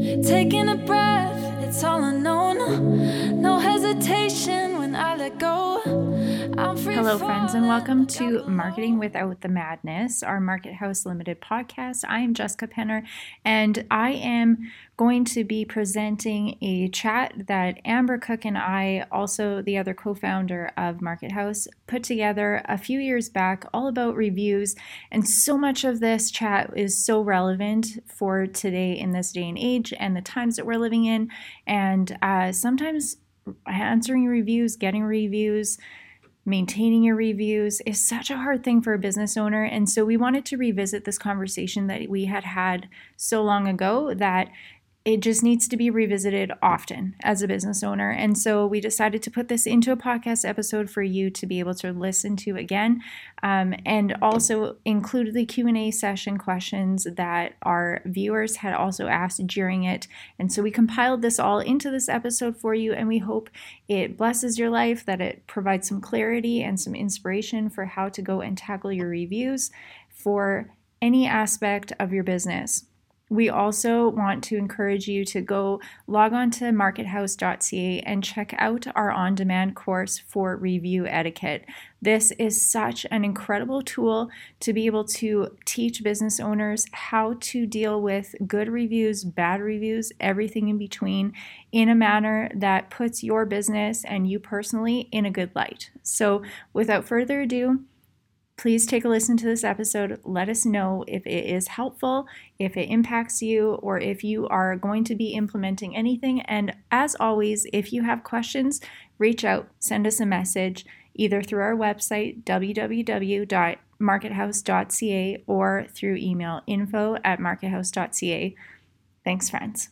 Taking a breath, it's all unknown. No hesitation when I let go. I'm free Hello, friends, and welcome to Marketing Without the Madness, our Market House Limited podcast. I am Jessica Penner, and I am going to be presenting a chat that Amber Cook and I, also the other co founder of Market House, put together a few years back, all about reviews. And so much of this chat is so relevant for today in this day and age and the times that we're living in. And uh, sometimes answering reviews, getting reviews, maintaining your reviews is such a hard thing for a business owner. And so we wanted to revisit this conversation that we had had so long ago that it just needs to be revisited often as a business owner. And so we decided to put this into a podcast episode for you to be able to listen to again, um, and also include the Q and A session questions that our viewers had also asked during it. And so we compiled this all into this episode for you, and we hope it blesses your life, that it provides some clarity and some inspiration for how to go and tackle your reviews for any aspect of your business. We also want to encourage you to go log on to markethouse.ca and check out our on demand course for review etiquette. This is such an incredible tool to be able to teach business owners how to deal with good reviews, bad reviews, everything in between in a manner that puts your business and you personally in a good light. So, without further ado, please take a listen to this episode. Let us know if it is helpful, if it impacts you, or if you are going to be implementing anything. And as always, if you have questions, reach out, send us a message either through our website, www.markethouse.ca, or through email, info at markethouse.ca. Thanks, friends.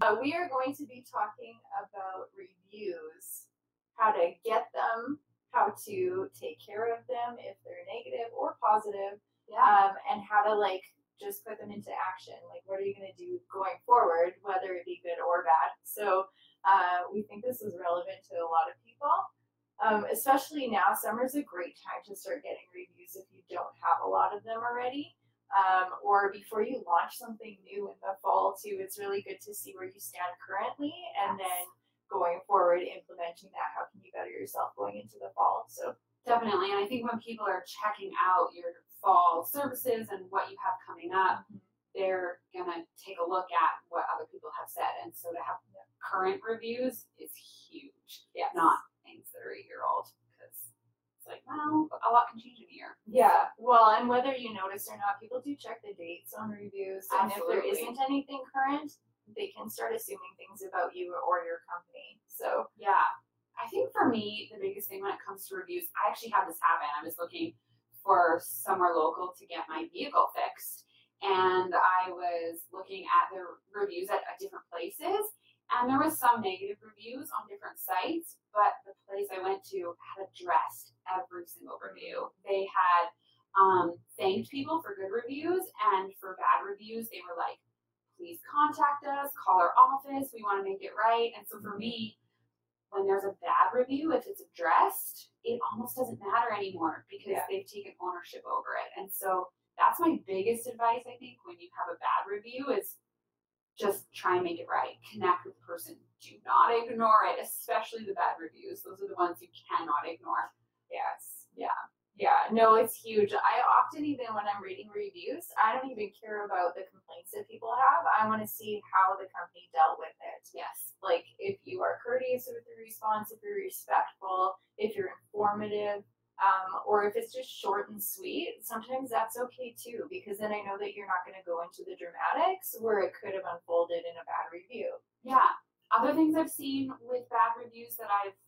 Uh, we are going to be talking about reviews, how to get them, how to take care of them if they're negative or positive, um, and how to like just put them into action. Like, what are you going to do going forward, whether it be good or bad? So, uh, we think this is relevant to a lot of people, um, especially now. Summer's a great time to start getting reviews if you don't have a lot of them already. Um, or before you launch something new in the fall too, it's really good to see where you stand currently and Yes. then going forward implementing that. How can you better yourself going into the fall? So Definitely. And I think when people are checking out your fall services and what you have coming up, mm-hmm. they're going to take a look at what other people have said. And so to have current reviews is huge, yeah, not things that are a year old. Because it's like, well, a lot can change in a year. Yeah, well, and whether you notice or not, people do check the dates on reviews, and if there Absolutely. isn't anything current, they can start assuming things about you or your company. So Yeah. I think for me, the biggest thing when it comes to reviews, I actually had this happen. I was looking for somewhere local to get my vehicle fixed. And I was looking at the reviews at, at different places. And there was some negative reviews on different sites, but the place I went to had addressed every single review. They had um, thanked people for good reviews, and for bad reviews, they were like, please contact us, call our office, we want to make it right. And so for me, when there's a bad review, if it's addressed, it almost doesn't matter anymore because Yeah. they've taken ownership over it. And so that's my biggest advice, I think, when you have a bad review is just try and make it right. Connect with the person. Do not ignore it, especially the bad reviews. Those are the ones you cannot ignore. Yes. Yeah. Yeah. No, it's huge. I often, even when I'm reading reviews, I don't even care about the complaints that people have. I want to see how the company dealt with it. Yes. Like if you are courteous with your response, if you're respectful, if you're informative, um, or if it's just short and sweet, sometimes that's okay too, because then I know that you're not going to go into the dramatics where it could have unfolded in a bad review. Yeah. Other things I've seen with bad reviews that I've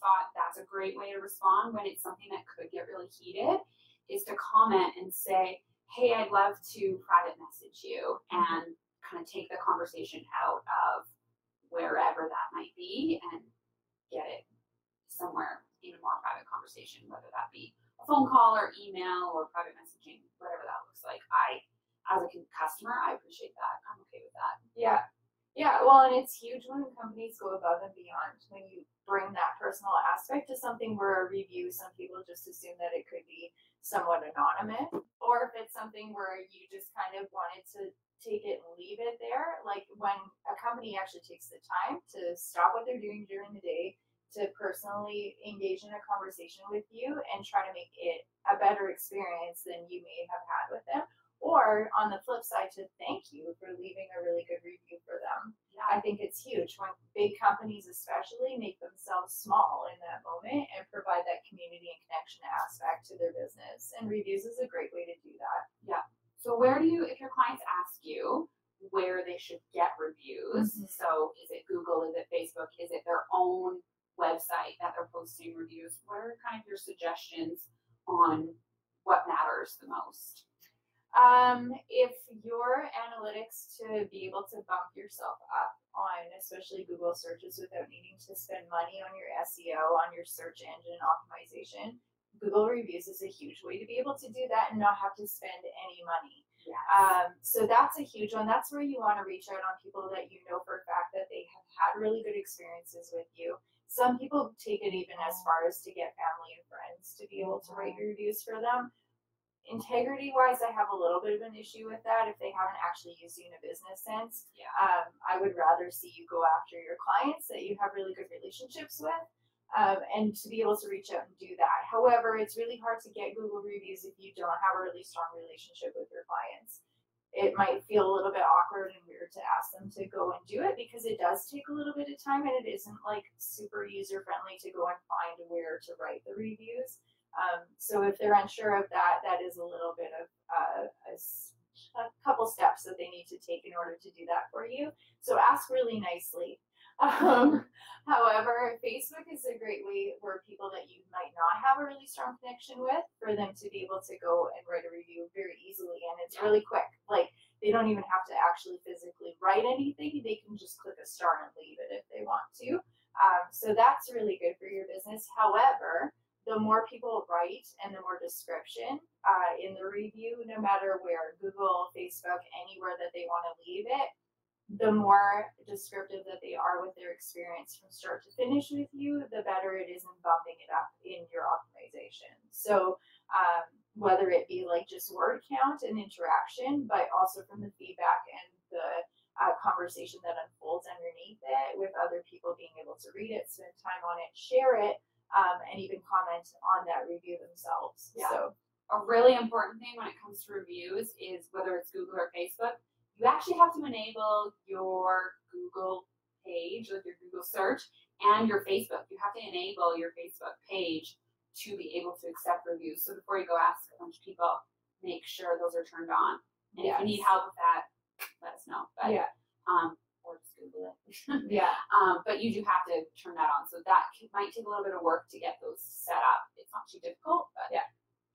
thought that's a great way to respond when it's something that could get really heated is to comment and say, Hey, I'd love to private message you mm-hmm. and kind of take the conversation out of wherever that might be and get it somewhere in a more private conversation, whether that be a phone call or email or private messaging, whatever that looks like. I, as a customer, I appreciate that. I'm okay with that. Yeah. Yeah, well, and it's huge when companies go above and beyond. When you bring that personal aspect to something where a review, some people just assume that it could be somewhat anonymous, or if it's something where you just kind of wanted to take it and leave it there. Like when a company actually takes the time to stop what they're doing during the day to personally engage in a conversation with you and try to make it a better experience than you may have had with them. Or on the flip side, to thank you for leaving a really good review for them. I think it's huge when big companies, especially, make themselves small in that moment and provide that community and connection aspect to their business. And reviews is a great way to do that. Yeah. So where do you, if your clients ask you where they should get reviews, Mhm. so is it Google, is it Facebook, is it their own website that they're posting reviews? What are kind of your suggestions on what matters the most? Um, if your analytics to be able to bump yourself up on especially Google searches without needing to spend money on your SEO, on your search engine optimization, Google reviews is a huge way to be able to do that and not have to spend any money. Yes. Um, so that's a huge one. That's where you want to reach out on people that you know for a fact that they have had really good experiences with you. Some people take it even as far as to get family and friends to be able to write reviews for them. Integrity wise, I have a little bit of an issue with that if they haven't actually used you in a business sense. Yeah. Um, I would rather see you go after your clients that you have really good relationships with um, and to be able to reach out and do that. However, it's really hard to get Google reviews if you don't have a really strong relationship with your clients. It might feel a little bit awkward and weird to ask them to go and do it because it does take a little bit of time and it isn't like super user friendly to go and find where to write the reviews. Um, so if they're unsure of that, that is a little bit of uh, a, a couple steps that they need to take in order to do that for you. So ask really nicely. Um, however, Facebook is a great way for people that you might not have a really strong connection with, for them to be able to go and write a review very easily, and it's really quick. Like they don't even have to actually physically write anything; they can just click a star and leave it if they want to. Um, so that's really good for your business. However, the more people write and the more description uh, in the review, no matter where Google, Facebook, anywhere that they want to leave it, the more descriptive that they are with their experience from start to finish with you, the better it is in bumping it up in your optimization. So, um, whether it be like just word count and interaction, but also from the feedback and the uh, conversation that unfolds underneath it with other people being able to read it, spend time on it, share it, um, and even comment on that review themselves. Yeah. So, a really important thing when it comes to reviews is whether it's Google or Facebook, you actually have to enable your Google page, like your Google search, and your Facebook. You have to enable your Facebook page to be able to accept reviews. So before you go ask a bunch of people, make sure those are turned on. And if you need help with that, let us know. But yeah, um, Google it. yeah. Um, but you do have to turn that on. So that might take a little bit of work to get those set up. It's not too difficult, but Yeah.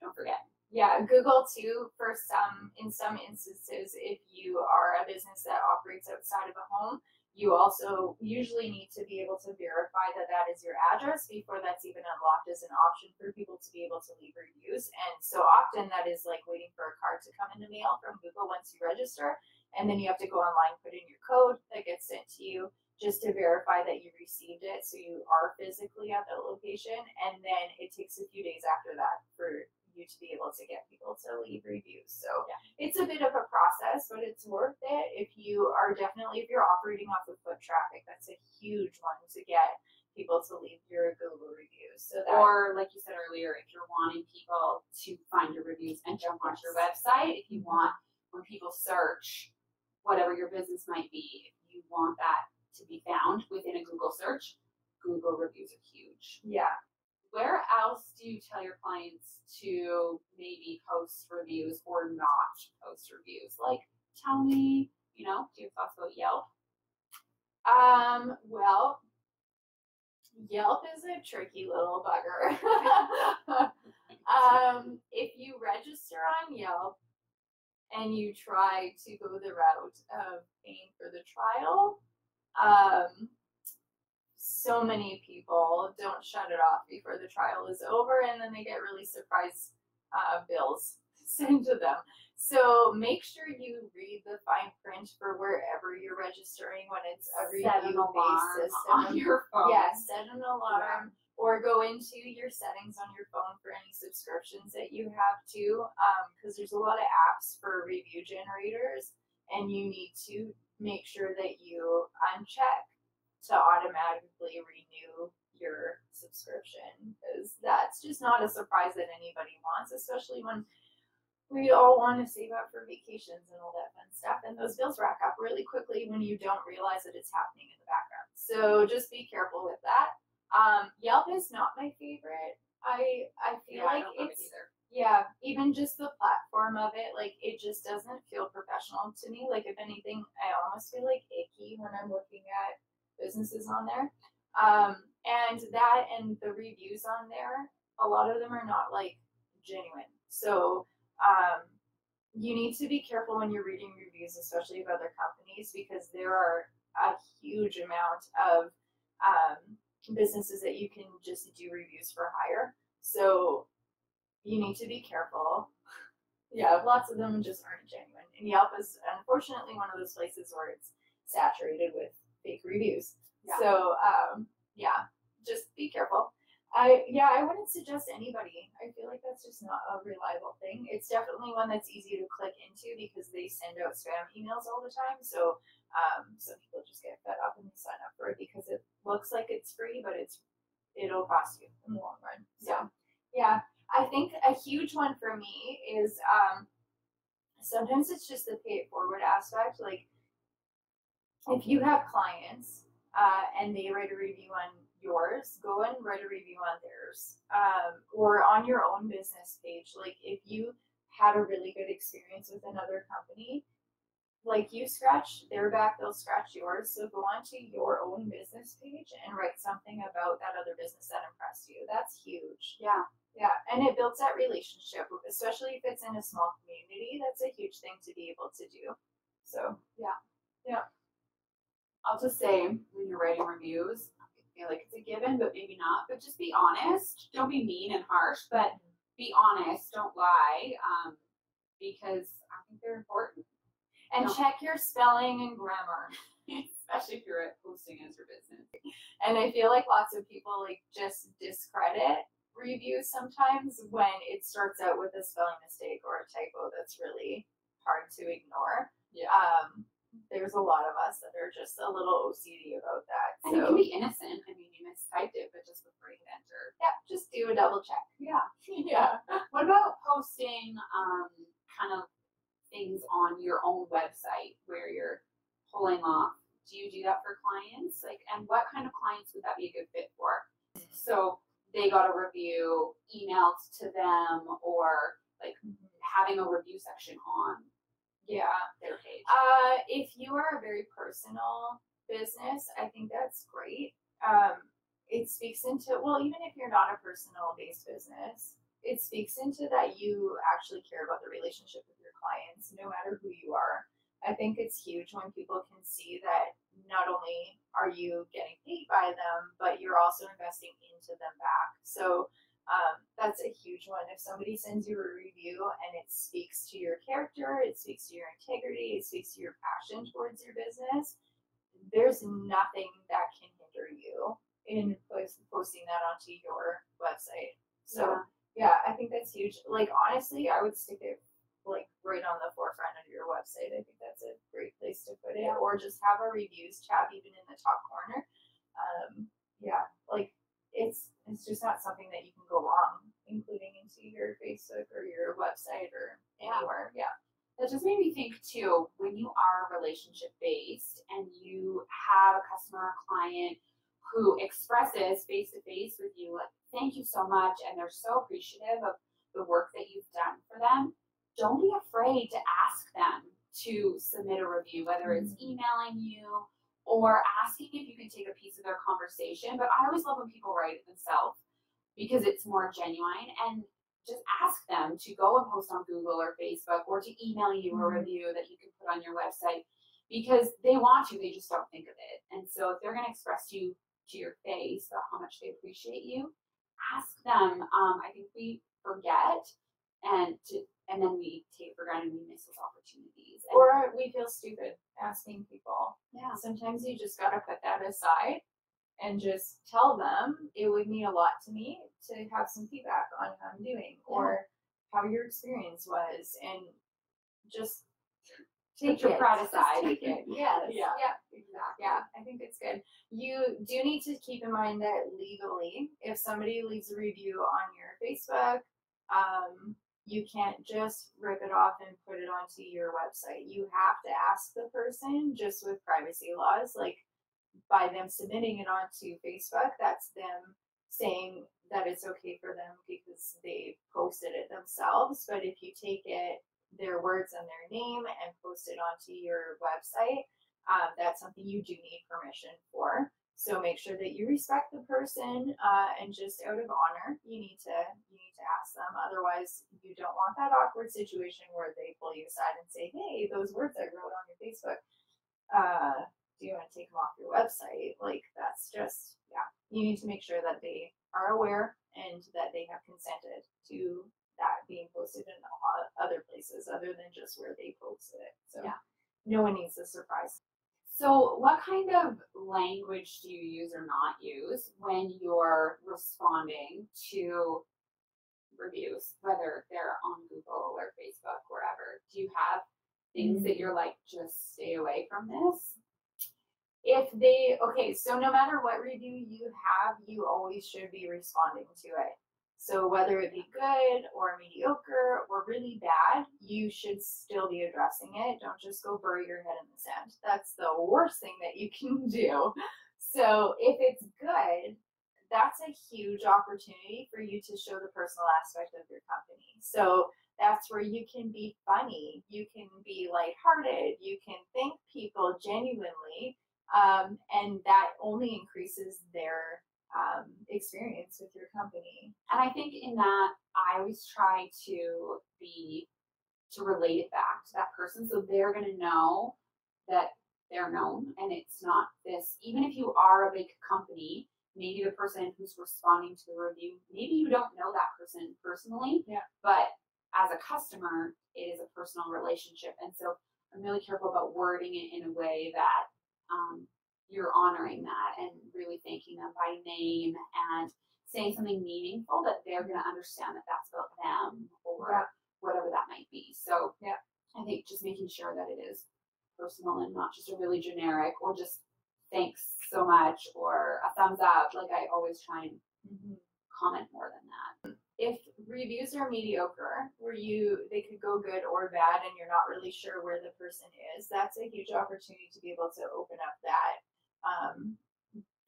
don't forget. Yeah, Google too, for some, in some instances, if you are a business that operates outside of a home, you also usually need to be able to verify that that is your address before that's even unlocked as an option for people to be able to leave reviews. And so often that is like waiting for a card to come in the mail from Google once you register. And then you have to go online, put in your code that gets sent to you just to verify that you received it. So you are physically at that location. And then it takes a few days after that for you to be able to get people to leave reviews. So Yeah. it's a bit of a process, but it's worth it if you are definitely if you're operating off of foot traffic. That's a huge one to get people to leave your Google reviews. So that Or like you said earlier, if you're wanting people to find your reviews and jump onto your website, if you want when people search whatever your business might be, if you want that to be found within a Google search, Google reviews are huge. yeah. Where else do you tell your clients to maybe post reviews or not post reviews? Like, tell me, you know, do you have thoughts about Yelp? Um, well, Yelp is a tricky little bugger. um, if you register on Yelp and you try to go the route of paying for the trial, um, so many people don't shut it off before the trial is over and then they get really surprise uh, bills sent to them. So make sure you read the fine print for wherever you're registering when it's a Set review based system. on your phone. Yes, set an alarm or go into your settings on your phone for any subscriptions that you have too. Um, because there's a lot of apps for review generators and you need to make sure that you uncheck to automatically renew your subscription because that's just not a surprise that anybody wants, especially when we all want to save up for vacations and all that fun stuff. And those bills rack up really quickly when you don't realize that it's happening in the background. So just be careful with that. Um, Yelp is not my favorite. I I feel Yeah, I like it it's either. yeah, even just the platform of it, like it just doesn't feel professional to me. Like if anything, I almost feel like icky when I'm looking at businesses on there. Um, and that and the reviews on there, a lot of them are not like genuine. So um, you need to be careful when you're reading reviews, especially of other companies, because there are a huge amount of um, businesses that you can just do reviews for hire. So you need to be careful. Yeah, lots of them just aren't genuine. And Yelp is unfortunately one of those places where it's saturated with fake reviews. Yeah. So um, yeah, just be careful. I yeah, I wouldn't suggest anybody. I feel like that's just not a reliable thing. It's definitely one that's easy to click into because they send out spam emails all the time. So um, some people just get fed up and they sign up for it because it looks like it's free, but it's it'll cost you in the long run. So yeah, I think a huge one for me is um, sometimes it's just the pay it forward aspect. Like if you have clients uh, and they write a review on yours, go and write a review on theirs um, or on your own business page. Like if you had a really good experience with another company, like you scratch their back, they'll scratch yours. So go onto your own business page and write something about that other business that impressed you. That's huge. Yeah. Yeah, and it builds that relationship, especially if it's in a small community. That's a huge thing to be able to do. So yeah. Yeah. I'll just say when you're writing reviews, feel like it's a given, but maybe not. But just be honest. Don't be mean and harsh, but be honest. Don't lie. Um, because I think they're important, and No. check your spelling and grammar. especially if you're posting as your business. And I feel like lots of people like just discredit reviews sometimes when it starts out with a spelling mistake or a typo that's really hard to ignore. Yeah. Um, there's a lot of us that are just a little OCD about that. And it So can be innocent. I mean, you mistyped it, but just before you enter. yeah, just do a double check. Yeah. yeah. What about posting um, kind of things on your own website where you're pulling off? Do you do that for clients? Like, and what kind of clients would that be a good fit for? So they got a review emailed to them, or like having a review section on Yeah. their page. Uh, if you are a very personal business, I think that's great. Um, it speaks into, well, even if you're not a personal based business, it speaks into that you actually care about the relationship with your clients, no matter who you are. I think it's huge when people can see that not only are you getting paid by them, but you're also investing into them back. So um, that's a huge one. If somebody sends you a review and it speaks to your character, it speaks to your integrity, it speaks to your passion towards your business, there's nothing that can hinder you in post- posting that onto your website. So yeah, I think that's huge. Like honestly, I would stick it like right on the forefront of your website. I think that's a great place to put it. Yeah. Or just have a reviews tab even in the top corner. Um, yeah, like it's it's just not something that you can go wrong including into your Facebook or your website or anywhere. Yeah. That just made me think too, when you are relationship based and you have a customer or client who expresses face to face with you, like, thank you so much, and they're so appreciative of the work that you've done for them, don't be afraid to ask them to submit a review, whether it's mm. emailing you or asking if you can take a piece of their conversation. But I always love when people write it themselves because it's more genuine and just ask them to go and post on Google or Facebook or to email you a Mhm. review that you can put on your website because they want to, they just don't think of it. And so if they're going to express to you to your face about how much they appreciate you, ask them. Um, I think we forget and to and then we take for granted we miss those opportunities. And, Or we feel stupid asking people. yeah, Sometimes you just gotta put that aside and just tell them it would mean a lot to me to have some feedback on how I'm doing or how your experience was and just take your pride aside. Take it. Yes. Yeah. Yeah. Exactly. Yeah, I think it's good. You do need to keep in mind that legally, if somebody leaves a review on your Facebook, um, you can't just rip it off and put it onto your website. You have to ask the person, just with privacy laws, like by them submitting it onto Facebook, that's them saying that it's okay for them because they posted it themselves. But if you take it, their words and their name, and post it onto your website, um, that's something you do need permission for. So make sure that you respect the person, uh, and just out of honor, you need to you need to ask them. Otherwise, you don't want that awkward situation where they pull you aside and say, "Hey, those words I wrote on your Facebook, uh, do you want to take them off your website?" Like that's just yeah. You need to make sure that they are aware and that they have consented to that being posted in other places other than just where they posted it. So Yeah. no one needs a surprise. So, what kind of language do you use or not use when you're responding to reviews, whether they're on Google or Facebook, wherever? Do you have things that mm-hmm. you're like, just stay away from this? If they okay so no matter what review you have you always should be responding to it. So whether it be good or mediocre or really bad you should still be addressing it. Don't just go bury your head in the sand. That's the worst thing that you can do. So if it's good that's a huge opportunity for you to show the personal aspect of your company. So that's where you can be funny. You can be lighthearted. You can thank people genuinely um, and that only increases their um, experience with your company. And I think in that, I always try to be to relate it back to that person, so they're gonna know that they're known, and it's not this. Even if you are a big company, maybe the person who's responding to the review, maybe you don't know that person personally, Yeah. but as a customer, it is a personal relationship, and so I'm really careful about wording it in a way that um, you're honoring that and really thanking them by name and saying something meaningful that they're going to understand that that's about them or Yeah. whatever that might be. So Yeah. I think just making sure that it is personal and not just a really generic or just thanks so much or a thumbs up. Like I always try and comment more than that. If reviews are mediocre, where you they could go good or bad, and you're not really sure where the person is, that's a huge opportunity to be able to open up that um,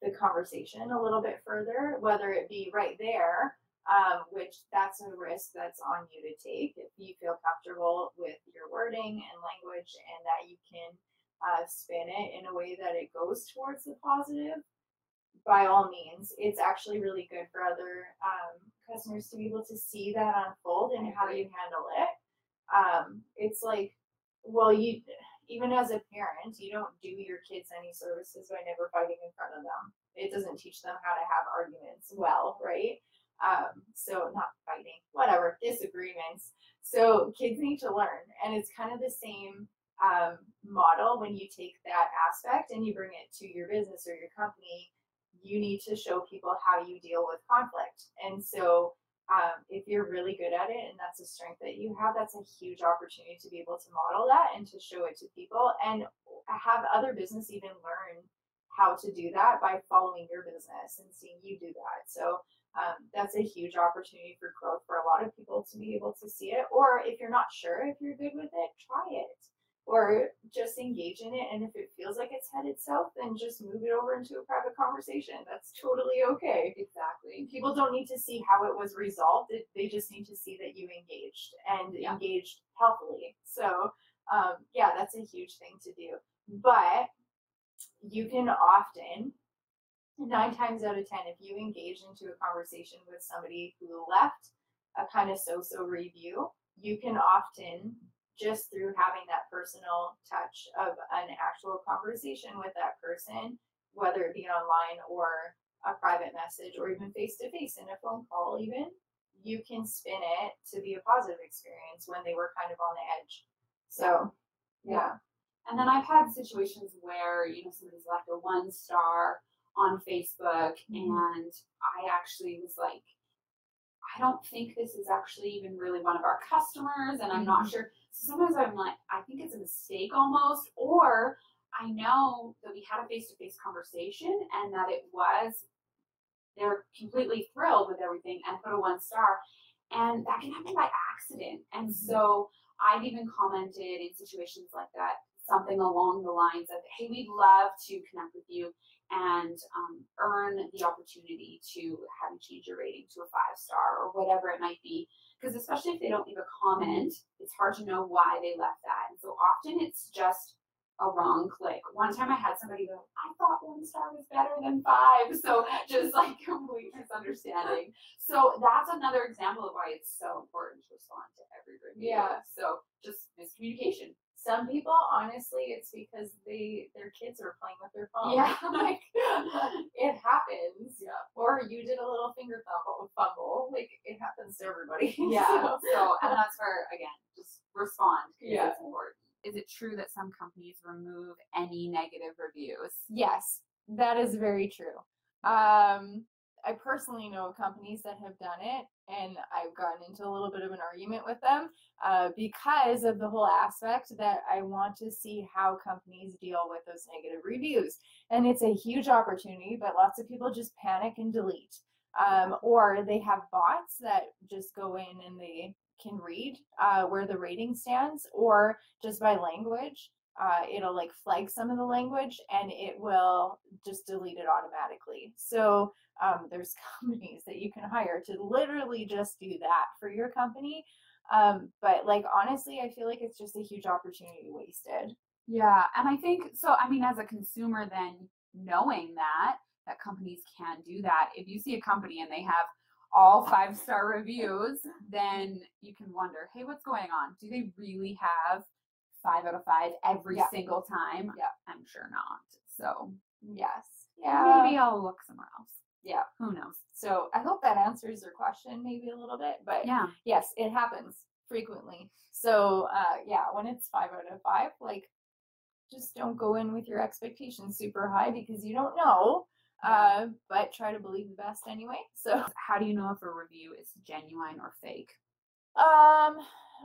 the conversation a little bit further, whether it be right there, um, which that's a risk that's on you to take if you feel comfortable with your wording and language, and that you can uh, spin it in a way that it goes towards the positive by all means, it's actually really good for other um, to be able to see that unfold and how you handle it. Um, it's like, well, you even as a parent, you don't do your kids any services by never fighting in front of them. It doesn't teach them how to have arguments well, right? Um, so not fighting, whatever, disagreements. So kids need to learn, and it's kind of the same um, model when you take that aspect and you bring it to your business or your company you need to show people how you deal with conflict. And so, um, if you're really good at it and that's a strength that you have, that's a huge opportunity to be able to model that and to show it to people and have other business even learn how to do that by following your business and seeing you do that. So, um, that's a huge opportunity for growth for a lot of people to be able to see it. Or if you're not sure if you're good with it, try it or just engage in it. And if it feels like it's headed south, then just move it over into a private conversation. That's totally okay. Exactly. People don't need to see how it was resolved. It, they just need to see that you engaged and Yeah. engaged healthily. So, um, yeah, that's a huge thing to do. But you can often, nine times out of ten, if you engage into a conversation with somebody who left a kind of so so review, you can often just through having that personal touch of an actual conversation with that person, whether it be online or a private message or even face to face in a phone call, even, you can spin it to be a positive experience when they were kind of on the edge. So, yeah. And then I've had situations where, you know, somebody's left a one star on Facebook Mhm. and I actually was like, I don't think this is actually even really one of our customers, and I'm not Mhm. sure. So sometimes I'm like, I think it's a mistake almost, or I know that we had a face to face conversation and that it was, they're completely thrilled with everything and put a one star. And that can happen by accident. And so I've even commented in situations like that, something along the lines of, hey, we'd love to connect with you and um, earn the opportunity to have you change your rating to a five star or whatever it might be. Because especially if they don't leave a comment, it's hard to know why they left that. And so often it's just a wrong click. One time I had somebody go, I thought one star was better than five. So just like complete misunderstanding. So that's another example of why it's so important to respond to every review. Yeah. So just miscommunication. Some people, honestly, it's because they their kids are playing with their phone. Yeah. like it happens. Yeah. Or you did a little finger fumble, fumble. Like it happens to everybody. Yeah. So- So, and that's where again, just respond Yeah. it's important. Is it true that some companies remove any negative reviews? Yes, that is very true. Um, I personally know of companies that have done it, and I've gotten into a little bit of an argument with them uh, because of the whole aspect that I want to see how companies deal with those negative reviews. And it's a huge opportunity, but lots of people just panic and delete. Um, or they have bots that just go in and they can read uh, where the rating stands, or just by language uh, it'll like flag some of the language and it will just delete it automatically. So um, there's companies that you can hire to literally just do that for your company. Um, but like honestly, I feel like it's just a huge opportunity wasted. Yeah, and I think so. I mean, as a consumer, then knowing that that companies can do that, if you see a company and they have all five star reviews, then you can wonder, hey, what's going on? Do they really have five out of five every Yeah. single time? Yeah. I'm sure not. So Yes. Yeah. maybe I'll look somewhere else. Yeah. Who knows? So I hope that answers your question maybe a little bit, but Yeah. yes, it happens frequently. So uh, yeah, when it's five out of five, like just don't go in with your expectations super high because you don't know. Uh, but try to believe the best anyway. So How do you know if a review is genuine or fake? Um,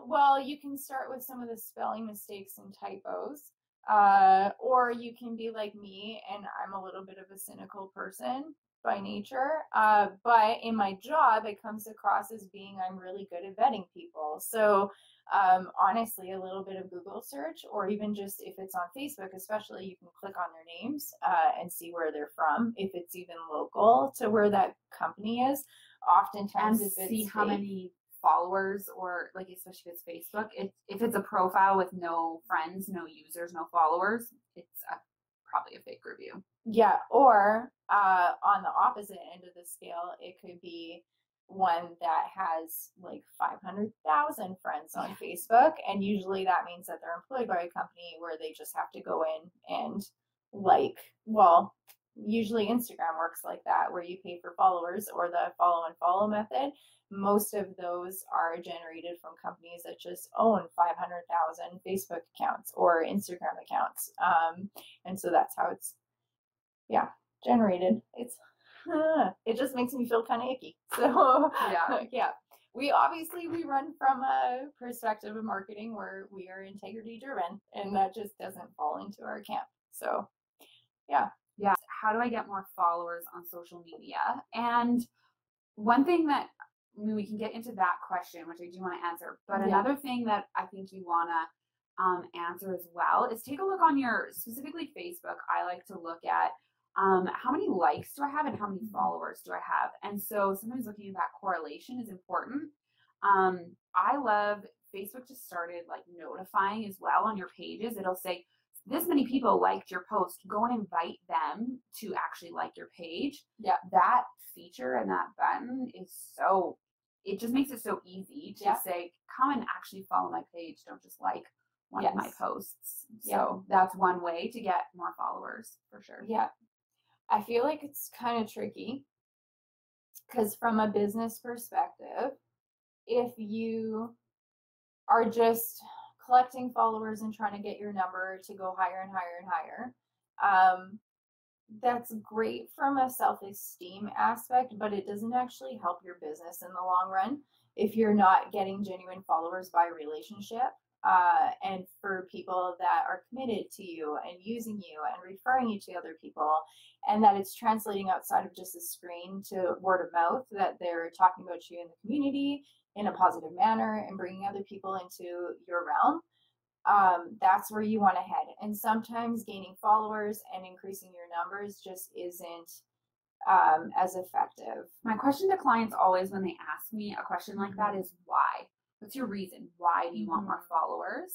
well, you can start with some of the spelling mistakes and typos. Uh, or you can be like me, and I'm a little bit of a cynical person by nature. Uh, but in my job, it comes across as being I'm really good at vetting people. So, um, honestly, a little bit of Google search, or even just if it's on Facebook, especially, you can click on their names uh, and see where they're from, if it's even local to where that company is. And Oftentimes, if it's see how fake- many followers or like especially if it's Facebook, if if it's a profile with no friends, no users, no followers, it's a, probably a fake review. Yeah, or uh, on the opposite end of the scale, it could be one that has like 500,000 friends on Facebook. And usually that means that they're employed by a company where they just have to go in and like, well, usually Instagram works like that, where you pay for followers or the follow and follow method. Most of those are generated from companies that just own 500,000 Facebook accounts or Instagram accounts. Um, and so that's how it's yeah generated it's it just makes me feel kind of icky so Yeah. yeah we obviously we run from a perspective of marketing where we are integrity driven and that just doesn't fall into our camp so Yeah. How do I get more followers on social media? And one thing that I mean, we can get into that question, which I do want to answer. But Yeah. another thing that I think you want to um, answer as well is take a look on your specifically Facebook. I like to look at um, how many likes do I have and how many followers do I have. And so sometimes looking at that correlation is important. Um, I love Facebook just started like notifying as well on your pages. It'll say this many people liked your post. Go and invite them to actually like your page. Yeah. That feature and that button is so it just makes it so easy to Yeah. say, come and actually follow my page. Don't just like one of my Yes. posts. Yeah. So that's one way to get more followers for sure. yeah i feel like it's kind of tricky because from a business perspective if you are just collecting followers and trying to get your number to go higher and higher and higher um, that's great from a self-esteem aspect, but it doesn't actually help your business in the long run if you're not getting genuine followers by relationship. Uh, and for people that are committed to you and using you and referring you to other people, and that it's translating outside of just the screen to word of mouth, that they're talking about you in the community in a positive manner and bringing other people into your realm um, that's where you want to head. And sometimes gaining followers and increasing your numbers just isn't um, as effective. My question to clients always when they ask me a question like that is why? What's your reason? Why do you want more Mm-hmm. followers?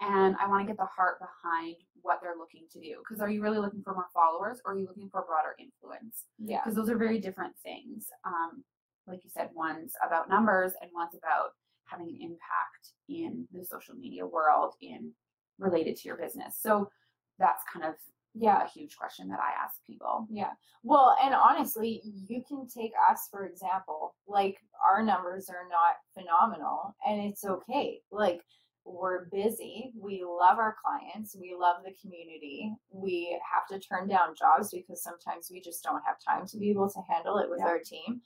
And I want to get the heart behind what they're looking to do. Because are you really looking for more followers or are you looking for broader influence? Yeah. Because those are very different things. Um, like you said, one's about numbers and one's about having an impact in the social media world in related to your business. So that's kind of Yeah. a huge question that I ask people. Yeah. Well, and honestly, you can take us for example. Like our numbers are not phenomenal and it's okay. Like we're busy. We love our clients. We love the community. We have to turn down jobs because sometimes we just don't have time to be able to handle it with Yeah. our team.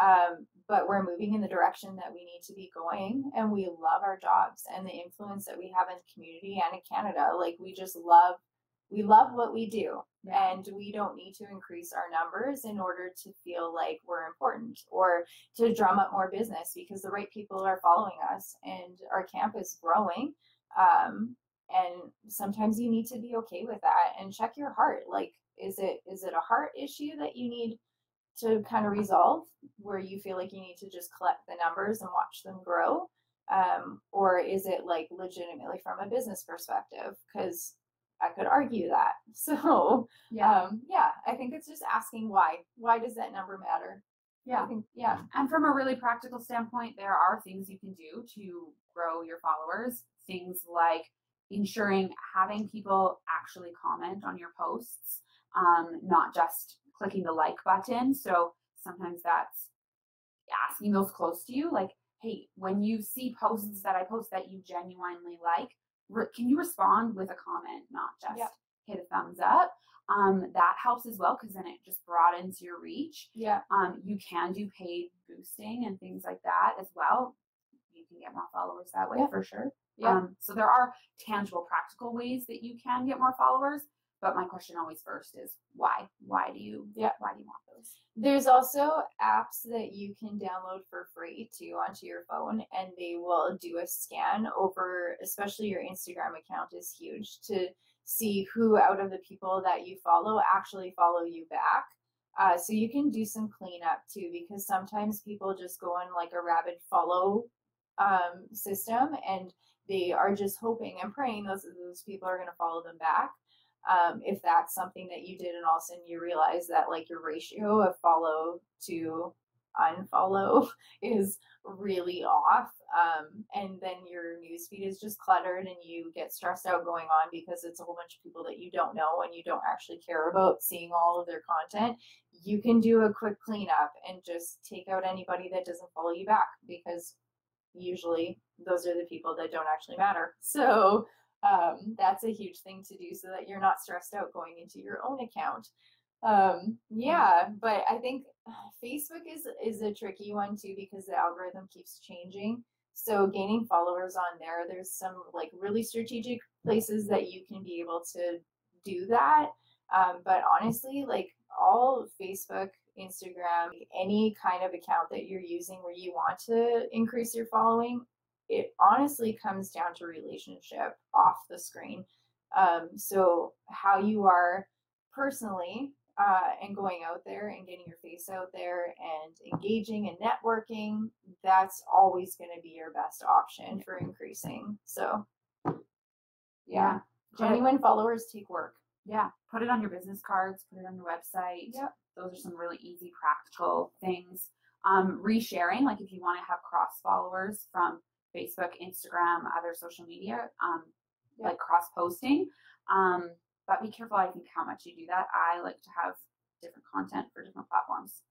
Um, but we're moving in the direction that we need to be going and we love our jobs and the influence that we have in the community and in Canada. Like we just love we love what we do. And we don't need to increase our numbers in order to feel like we're important or to drum up more business because the right people are following us and our camp is growing. Um, and sometimes you need to be okay with that and check your heart. Like is it is it a heart issue that you need to kind of resolve where you feel like you need to just collect the numbers and watch them grow um, or is it like legitimately from a business perspective because i could argue that so um, yeah, I think it's just asking why. Why does that number matter? I yeah. think, yeah, And from a really practical standpoint, there are things you can do to grow your followers. Things like ensuring having people actually comment on your posts, um, not just clicking the like button. So sometimes that's asking those close to you, like, hey, when you see posts that I post that you genuinely like, re- can you respond with a comment, not just Yep. hit a thumbs up? Um, that helps as well because then it just broadens your reach. yeah, Um, you can do paid boosting and things like that as well. You can get more followers that way Yeah. for sure. Yeah. Um, so there are tangible, practical ways that you can get more followers. But my question always first is why? Why do you? Yeah. Why do you want those? There's also apps that you can download for free too onto your phone, and they will do a scan over, especially your Instagram account is huge to see who out of the people that you follow actually follow you back. Uh, so you can do some cleanup too, because sometimes people just go on like a rabid follow um, system, and they are just hoping and praying those those people are going to follow them back um, if that's something that you did and all of a sudden you realize that like your ratio of follow to unfollow is really off um, and then your newsfeed is just cluttered and you get stressed out going on because it's a whole bunch of people that you don't know and you don't actually care about seeing all of their content you can do a quick cleanup and just take out anybody that doesn't follow you back because usually those are the people that don't actually matter. So um, that's a huge thing to do so that you're not stressed out going into your own account. Um, yeah but i think facebook is is a tricky one too because the algorithm keeps changing. So gaining followers on there there's some like really strategic places that you can be able to do that. Um, but honestly like all facebook instagram any kind of account that you're using where you want to increase your following it honestly comes down to relationship off the screen. Um, so how you are personally uh, and going out there and getting your face out there and engaging and networking, that's always going to be your best option for increasing. So yeah, genuine followers take work. Yeah. Put it on your business cards. Put it on your website. Yep. Those are some really easy, practical things. Um, resharing, like if you want to have cross followers from Facebook, Instagram, other social media, um, Yep. like cross posting. Um, but be careful, I think, how much you do that. I like to have different content for different platforms.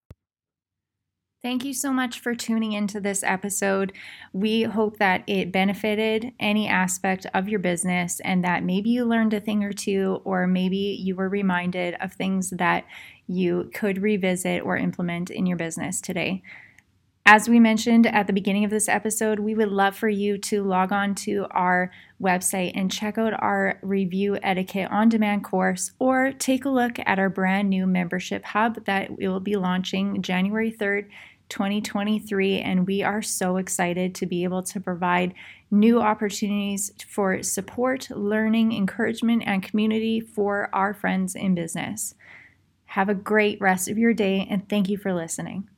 Thank you so much for tuning into this episode. We hope that it benefited any aspect of your business and that maybe you learned a thing or two, or maybe you were reminded of things that you could revisit or implement in your business today. As we mentioned at the beginning of this episode, we would love for you to log on to our website and check out our review etiquette on demand course or take a look at our brand new membership hub that we will be launching January 3rd. 2023, and we are so excited to be able to provide new opportunities for support, learning, encouragement, and community for our friends in business. Have a great rest of your day, and thank you for listening.